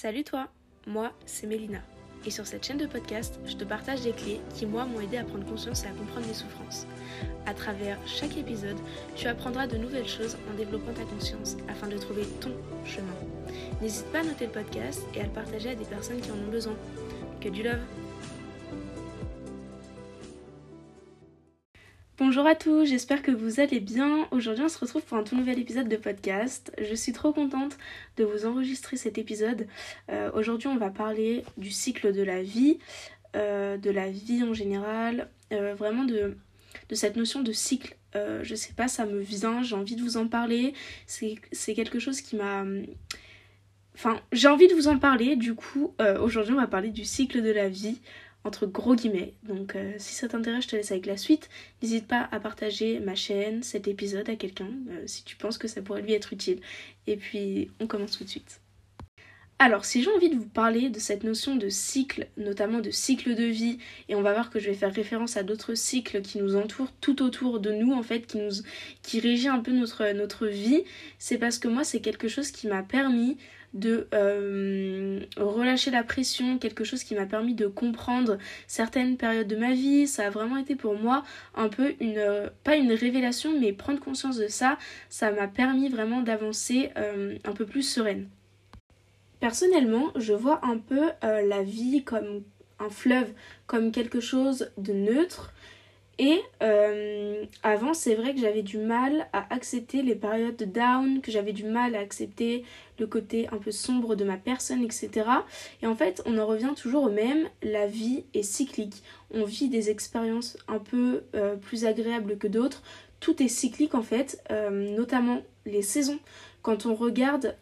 Salut toi, moi c'est Mélina. Et sur cette chaîne de podcast, je te partage des clés qui, moi, m'ont aidé à prendre conscience et à comprendre mes souffrances. À travers chaque épisode, tu apprendras de nouvelles choses en développant ta conscience afin de trouver ton chemin. N'hésite pas à noter le podcast et à le partager à des personnes qui en ont besoin. Que du love Bonjour à tous, j'espère que vous allez bien. Aujourd'hui on se retrouve pour un tout nouvel épisode de podcast. Je suis trop contente de vous enregistrer cet épisode. Euh, aujourd'hui on va parler du cycle de la vie, euh, de la vie en général, euh, vraiment de, de, cette notion de cycle. je sais pas, ça me vient, j'ai envie de vous en parler. C'est quelque chose qui m'a... Enfin, j'ai envie de vous en parler, du coup aujourd'hui on va parler du cycle de la vie entre gros guillemets. Donc euh, si ça t'intéresse, je te laisse avec la suite. N'hésite pas à partager ma chaîne, cet épisode à quelqu'un, euh, si tu penses que ça pourrait lui être utile. Et puis on commence tout de suite. Alors, si j'ai envie de vous parler de cette notion de cycle, notamment de cycle de vie, et on va voir que je vais faire référence à d'autres cycles qui nous entourent tout autour de nous, en fait, qui nous qui régit un peu notre, vie, c'est parce que moi, c'est quelque chose qui m'a permis de euh, relâcher la pression, quelque chose qui m'a permis de comprendre certaines périodes de ma vie. Ça a vraiment été pour moi un peu une, pas une révélation, mais prendre conscience de ça, ça m'a permis vraiment d'avancer euh, un peu plus sereine. Personnellement, je vois un peu la vie comme un fleuve, comme quelque chose de neutre et euh, avant, c'est vrai que j'avais du mal à accepter les périodes de down, que j'avais du mal à accepter le côté un peu sombre de ma personne, etc. Et en fait, on en revient toujours au même, la vie est cyclique. On vit des expériences un peu euh, plus agréables que d'autres. Tout est cyclique en fait, euh, notamment les saisons. Quand on regarde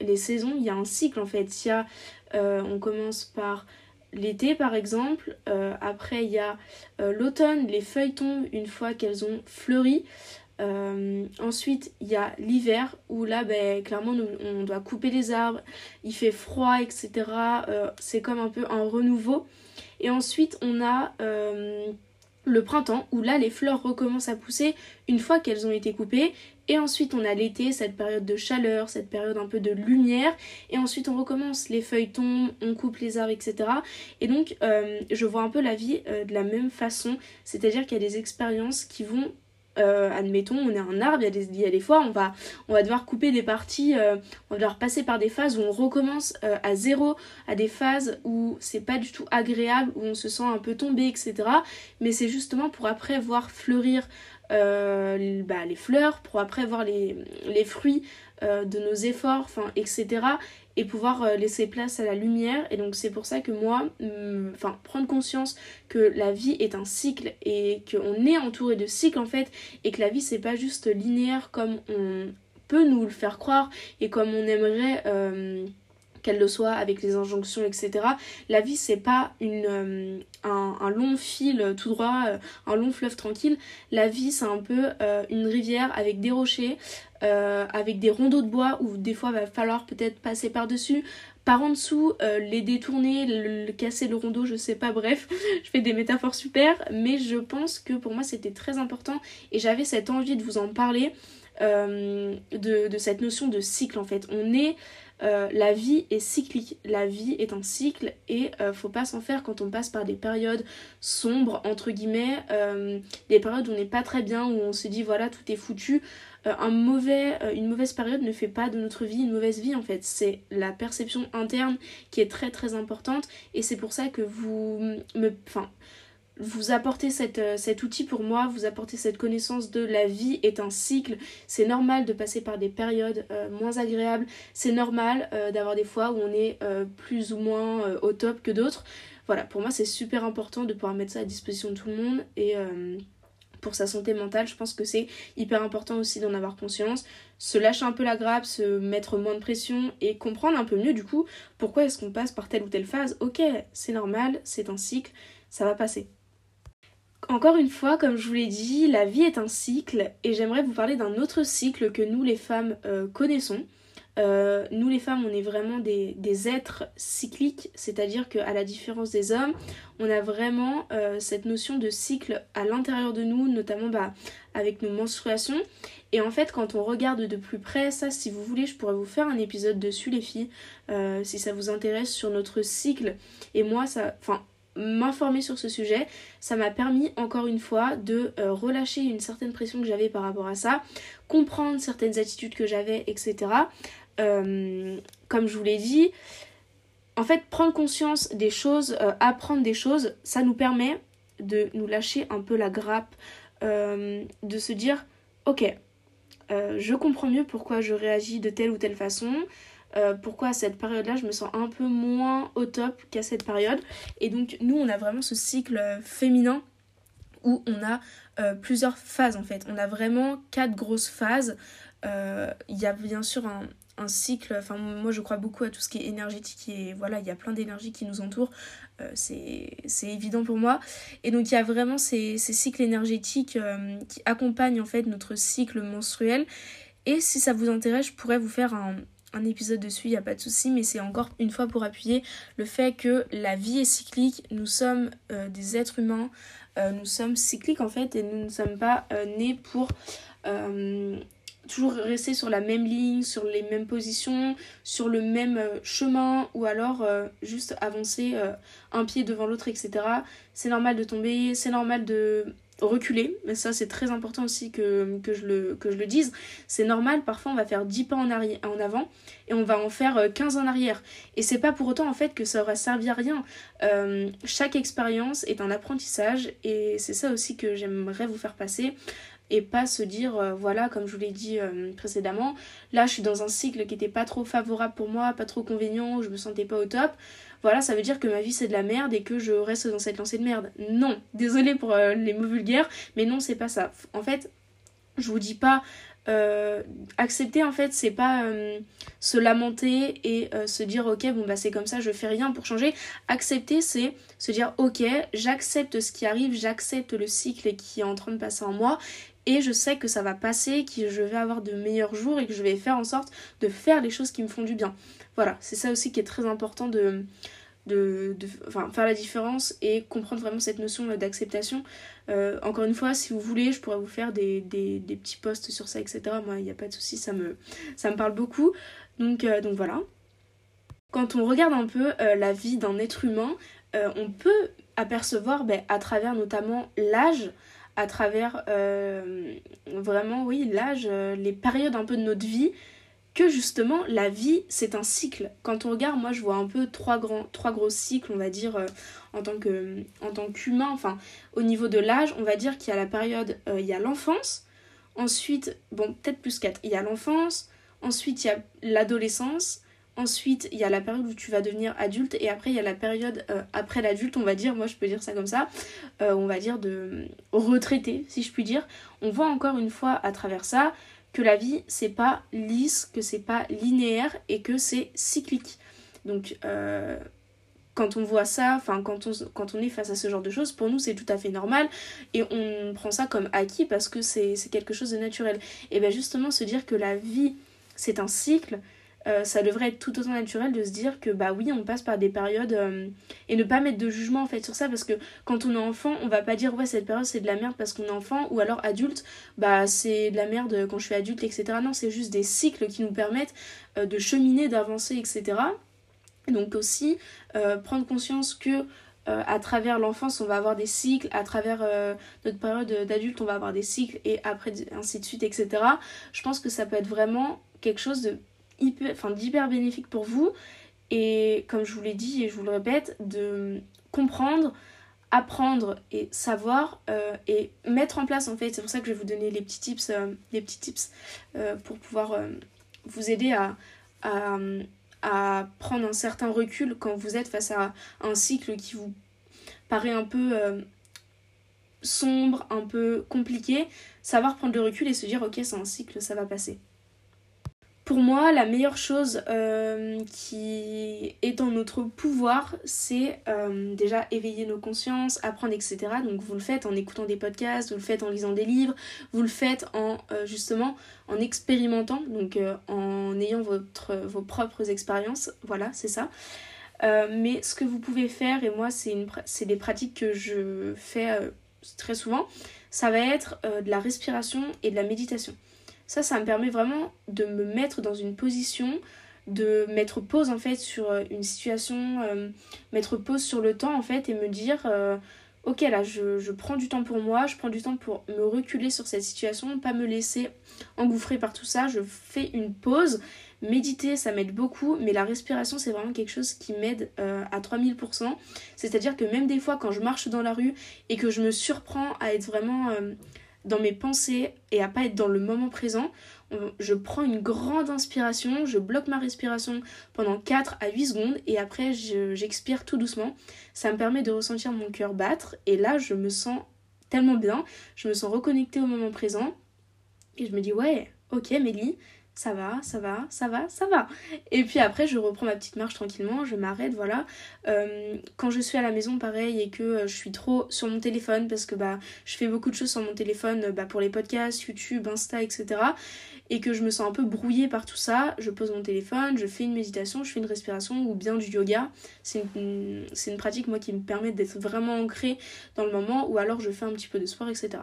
les saisons, il y a un cycle en fait. Il y a, on commence par l'été par exemple, euh, après il y a euh, l'automne, les feuilles tombent une fois qu'elles ont fleuri. Euh, ensuite, il y a l'hiver où là, ben, clairement, on doit couper les arbres, il fait froid, etc. c'est comme un peu un renouveau. Et ensuite, on a le printemps où là les fleurs recommencent à pousser une fois qu'elles ont été coupées. Et ensuite on a l'été, cette période de chaleur, cette période un peu de lumière. Et ensuite on recommence, les feuilles tombent, on coupe les arbres etc. Et donc euh, je vois un peu la vie euh, de la même façon, c'est-à-dire qu'il y a des expériences qui vont euh, admettons, on est un arbre, il y, a des, fois, on va, on va devoir couper des parties, euh, on va devoir passer par des phases où on recommence euh, à zéro, à des phases où c'est pas du tout agréable, où on se sent un peu tombé, etc. Mais c'est justement pour après voir fleurir bah, les fleurs, pour après voir les, les fruits de nos efforts, etc et pouvoir euh, laisser place à la lumière. Et donc c'est pour ça que moi, mm, enfin prendre conscience que la vie est un cycle et qu'on est entouré de cycles en fait et que la vie c'est pas juste linéaire comme on peut nous le faire croire et comme on aimerait euh, qu'elle le soit avec les injonctions etc. La vie c'est pas euh, un, long fil tout droit, un long fleuve tranquille. La vie c'est un peu une rivière avec des rochers, euh, avec des rondeaux de bois où des fois va falloir peut-être passer par-dessus, par en dessous, euh, les détourner, casser le rondeau, je sais pas, bref, je fais des métaphores super, mais je pense que pour moi c'était très important et j'avais cette envie de vous en parler, euh, de, cette notion de cycle en fait. On est euh, la vie est cyclique, la vie est un cycle et faut pas s'en faire quand on passe par des périodes sombres entre guillemets, des périodes où on n'est pas très bien, où on se dit voilà tout est foutu. Un mauvais, une mauvaise période ne fait pas de notre vie une mauvaise vie en fait. C'est la perception interne qui est très très importante et c'est pour ça que vous me, enfin vous apportez euh, cet outil pour moi, vous apportez cette connaissance de la vie est un cycle, c'est normal de passer par des périodes euh, moins agréables, c'est normal euh, d'avoir des fois où on est plus ou moins au top que d'autres. Voilà, pour moi c'est super important de pouvoir mettre ça à disposition de tout le monde et pour sa santé mentale, je pense que c'est hyper important aussi d'en avoir conscience, se lâcher un peu la grappe, se mettre moins de pression et comprendre un peu mieux du coup pourquoi est-ce qu'on passe par telle ou telle phase. Ok, c'est normal, c'est un cycle, ça va passer. Encore une fois, comme je vous l'ai dit, la vie est un cycle et j'aimerais vous parler d'un autre cycle que nous les femmes euh, connaissons. Euh, nous les femmes, on est vraiment des, êtres cycliques, c'est-à-dire qu'à la différence des hommes, on a vraiment euh, cette notion de cycle à l'intérieur de nous, notamment bah, avec nos menstruations. Et en fait, quand on regarde de plus près, ça, si vous voulez, je pourrais vous faire un épisode dessus, les filles, euh, si ça vous intéresse, sur notre cycle. Et moi, ça, enfin, m'informer sur ce sujet, ça m'a permis encore une fois de relâcher une certaine pression que j'avais par rapport à ça, comprendre certaines attitudes que j'avais, etc. Euh, comme je vous l'ai dit, en fait, prendre conscience des choses, euh, apprendre des choses, ça nous permet de nous lâcher un peu la grappe, de se dire, ok, je comprends mieux pourquoi je réagis de telle ou telle façon, euh, pourquoi à cette période-là, je me sens un peu moins au top qu'à cette période. Et donc, nous, on a vraiment ce cycle féminin où on a euh, plusieurs phases en fait. On a vraiment quatre grosses phases. Euh, il y a bien sûr un, cycle, enfin moi je crois beaucoup à tout ce qui est énergétique et voilà, il y a plein d'énergie qui nous entoure, c'est évident pour moi. Et donc il y a vraiment ces, cycles énergétiques qui accompagnent en fait notre cycle menstruel. Et si ça vous intéresse, je pourrais vous faire un, un épisode dessus, il n'y a pas de souci, mais c'est encore une fois pour appuyer le fait que la vie est cyclique, nous sommes euh, des êtres humains, euh, nous sommes cycliques en fait, et nous ne sommes pas euh, nés pour toujours rester sur la même ligne, sur les mêmes positions, sur le même chemin, ou alors juste avancer un pied devant l'autre, etc. C'est normal de tomber, c'est normal de reculer, mais ça c'est très important aussi que, je le, dise. C'est normal, parfois on va faire 10 pas en, avant et on va en faire 15 euh, en arrière. Et c'est pas pour autant en fait que ça aura servi à rien. Euh, chaque expérience est un apprentissage et c'est ça aussi que j'aimerais vous faire passer et pas se dire euh, voilà comme je vous l'ai dit précédemment là je suis dans un cycle qui était pas trop favorable pour moi pas trop convenient je me sentais pas au top voilà, ça veut dire que ma vie c'est de la merde et que je reste dans cette lancée de merde. Non, désolé pour euh, les mots vulgaires, mais non, c'est pas ça. En fait, je vous dis pas euh, accepter en fait c'est pas euh, se lamenter et se dire ok bon bah c'est comme ça je fais rien pour changer accepter c'est se dire ok j'accepte ce qui arrive j'accepte le cycle qui est en train de passer en moi et je sais que ça va passer que je vais avoir de meilleurs jours et que je vais faire en sorte de faire les choses qui me font du bien voilà, c'est ça aussi qui est très important de, faire la différence et comprendre vraiment cette notion d'acceptation. Euh, encore une fois, si vous voulez, je pourrais vous faire des, petits posts sur ça, etc. Moi, il n'y a pas de souci, ça me, ça me parle beaucoup. Donc, euh, donc voilà. Quand on regarde un peu euh, la vie d'un être humain, on peut apercevoir ben, à travers notamment l'âge, à travers vraiment, oui, l'âge, les périodes un peu de notre vie, que justement la vie c'est un cycle. Quand on regarde, moi je vois un peu trois grands, trois gros cycles, on va dire euh, en tant que en tant qu'humain. Enfin, au niveau de l'âge, on va dire qu'il y a la période, euh, il y a l'enfance. Ensuite, bon peut-être plus quatre. Il y a l'enfance. Ensuite, il y a l'adolescence. Ensuite, il y a la période où tu vas devenir adulte et après il y a la période euh, après l'adulte, on va dire, moi je peux dire ça comme ça, on va dire de retraité, si je puis dire. On voit encore une fois à travers ça que la vie c'est pas lisse, que c'est pas linéaire et que c'est cyclique. Donc euh, quand on voit ça, enfin quand on, quand on est face à ce genre de choses, pour nous c'est tout à fait normal et on prend ça comme acquis parce que c'est quelque chose de naturel. Et bien justement se dire que la vie c'est un cycle, euh, ça devrait être tout autant naturel de se dire que bah oui on passe par des périodes euh, et ne pas mettre de jugement en fait sur ça parce que quand on est enfant on va pas dire ouais cette période c'est de la merde parce qu'on est enfant ou alors adulte bah c'est de la merde quand je suis adulte etc non c'est juste des cycles qui nous permettent euh, de cheminer d'avancer etc donc aussi prendre conscience que à travers l'enfance, on va avoir des cycles, à travers notre période d'adulte, on va avoir des cycles, et après, ainsi de suite, etc. Je pense que ça peut être vraiment quelque chose de hyper, enfin, d'hyper bénéfique pour vous. Et comme je vous l'ai dit et je vous le répète, de comprendre, apprendre et savoir euh, et mettre en place en fait. C'est pour ça que je vais vous donner les petits tips, euh, les petits tips euh, pour pouvoir vous aider à, à, à, prendre un certain recul quand vous êtes face à un cycle qui vous paraît un peu sombre, un peu compliqué. Savoir prendre le recul et se dire ok c'est un cycle, ça va passer. Pour moi, la meilleure chose euh, qui, est en notre pouvoir, c'est euh, déjà éveiller nos consciences, apprendre, etc. Donc vous le faites en écoutant des podcasts, vous le faites en lisant des livres, vous le faites en euh, justement en expérimentant, donc en ayant votre, vos propres expériences. Voilà, c'est ça. mais ce que vous pouvez faire, et moi c'est des pratiques que je fais très souvent, ça va être de la respiration et de la méditation. Ça, ça me permet vraiment de me mettre dans une position de mettre pause en fait sur euh, une situation, euh, mettre pause sur le temps en fait et me dire euh, ok là je, je, prends du temps pour moi, je prends du temps pour me reculer sur cette situation, pas me laisser engouffrer par tout ça, je fais une pause. Méditer ça m'aide beaucoup mais la respiration c'est vraiment quelque chose qui m'aide à 3000%. C'est à dire que même des fois quand je marche dans la rue et que je me surprends à être vraiment dans mes pensées et à pas être dans le moment présent, je prends une grande inspiration, je bloque ma respiration pendant 4 à 8 secondes et après j'expire tout doucement. Ça me permet de ressentir mon cœur battre et là je me sens tellement bien, je me sens reconnectée au moment présent et je me dis ouais, ok Mélie, ça va, ça va, ça va, ça va. Et puis après, je reprends ma petite marche tranquillement, je m'arrête, voilà. Euh, quand je suis à la maison, pareil, et que euh, je suis trop sur mon téléphone, parce que bah, je fais beaucoup de choses sur mon téléphone bah, pour les podcasts, YouTube, Insta, etc. Et que je me sens un peu brouillée par tout ça, je pose mon téléphone, je fais une méditation, je fais une respiration ou bien du yoga. C'est une, une pratique, moi, qui me permet d'être vraiment ancrée dans le moment, ou alors je fais un petit peu de sport, etc.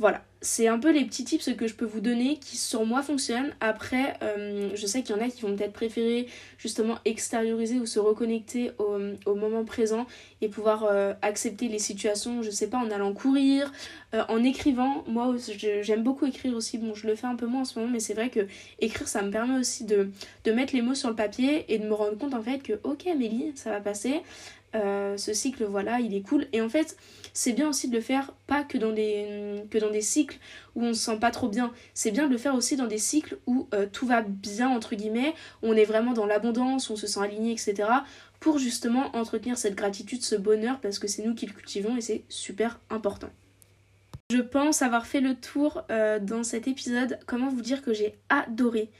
Voilà, c'est un peu les petits tips que je peux vous donner qui sur moi fonctionnent. Après, euh, je sais qu'il y en a qui vont peut-être préférer justement extérioriser ou se reconnecter au, moment présent et pouvoir euh, accepter les situations, je sais pas, en allant courir, euh, en écrivant. Moi, j'aime beaucoup écrire aussi. Bon, je le fais un peu moins en ce moment, mais c'est vrai que écrire, ça me permet aussi de, de mettre les mots sur le papier et de me rendre compte en fait que, ok, Amélie, ça va passer. Euh, ce cycle, voilà, il est cool. Et en fait, c'est bien aussi de le faire pas que dans des, que dans des cycles où on se sent pas trop bien. C'est bien de le faire aussi dans des cycles où euh, tout va bien, entre guillemets, où on est vraiment dans l'abondance, on se sent aligné, etc. Pour justement entretenir cette gratitude, ce bonheur, parce que c'est nous qui le cultivons et c'est super important. Je pense avoir fait le tour euh, dans cet épisode. Comment vous dire que j'ai adoré?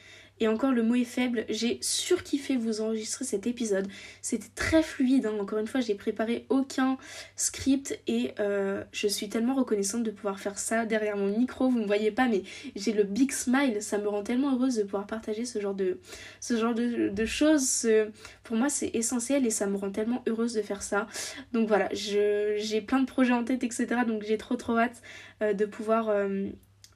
Et encore, le mot est faible. J'ai surkiffé vous enregistrer cet épisode. C'était très fluide. Hein. Encore une fois, j'ai préparé aucun script et euh, je suis tellement reconnaissante de pouvoir faire ça derrière mon micro. Vous ne me voyez pas, mais j'ai le big smile. Ça me rend tellement heureuse de pouvoir partager ce genre de, ce genre de, choses. Pour moi, c'est essentiel et ça me rend tellement heureuse de faire ça. Donc voilà, j'ai plein de projets en tête, etc. Donc j'ai trop trop hâte euh, de pouvoir euh,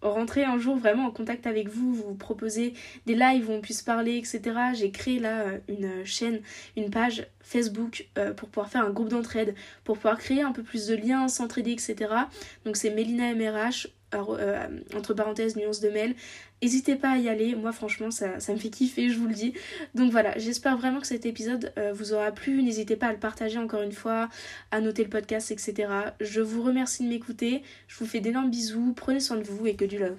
rentrer un jour vraiment en contact avec vous, vous proposer des lives où on puisse parler, etc. J'ai créé là euh, une chaîne, une page Facebook euh, pour pouvoir faire un groupe d'entraide, pour pouvoir créer un peu plus de liens, s'entraider, etc. Donc c'est Melina MRH, entre parenthèses, nuance de mail. N'hésitez pas à y aller, moi franchement ça, me fait kiffer, je vous le dis. Donc voilà, j'espère vraiment que cet épisode euh, vous aura plu. N'hésitez pas à le partager encore une fois, à noter le podcast, etc. Je vous remercie de m'écouter, je vous fais d'énormes bisous, prenez soin de vous et que du love.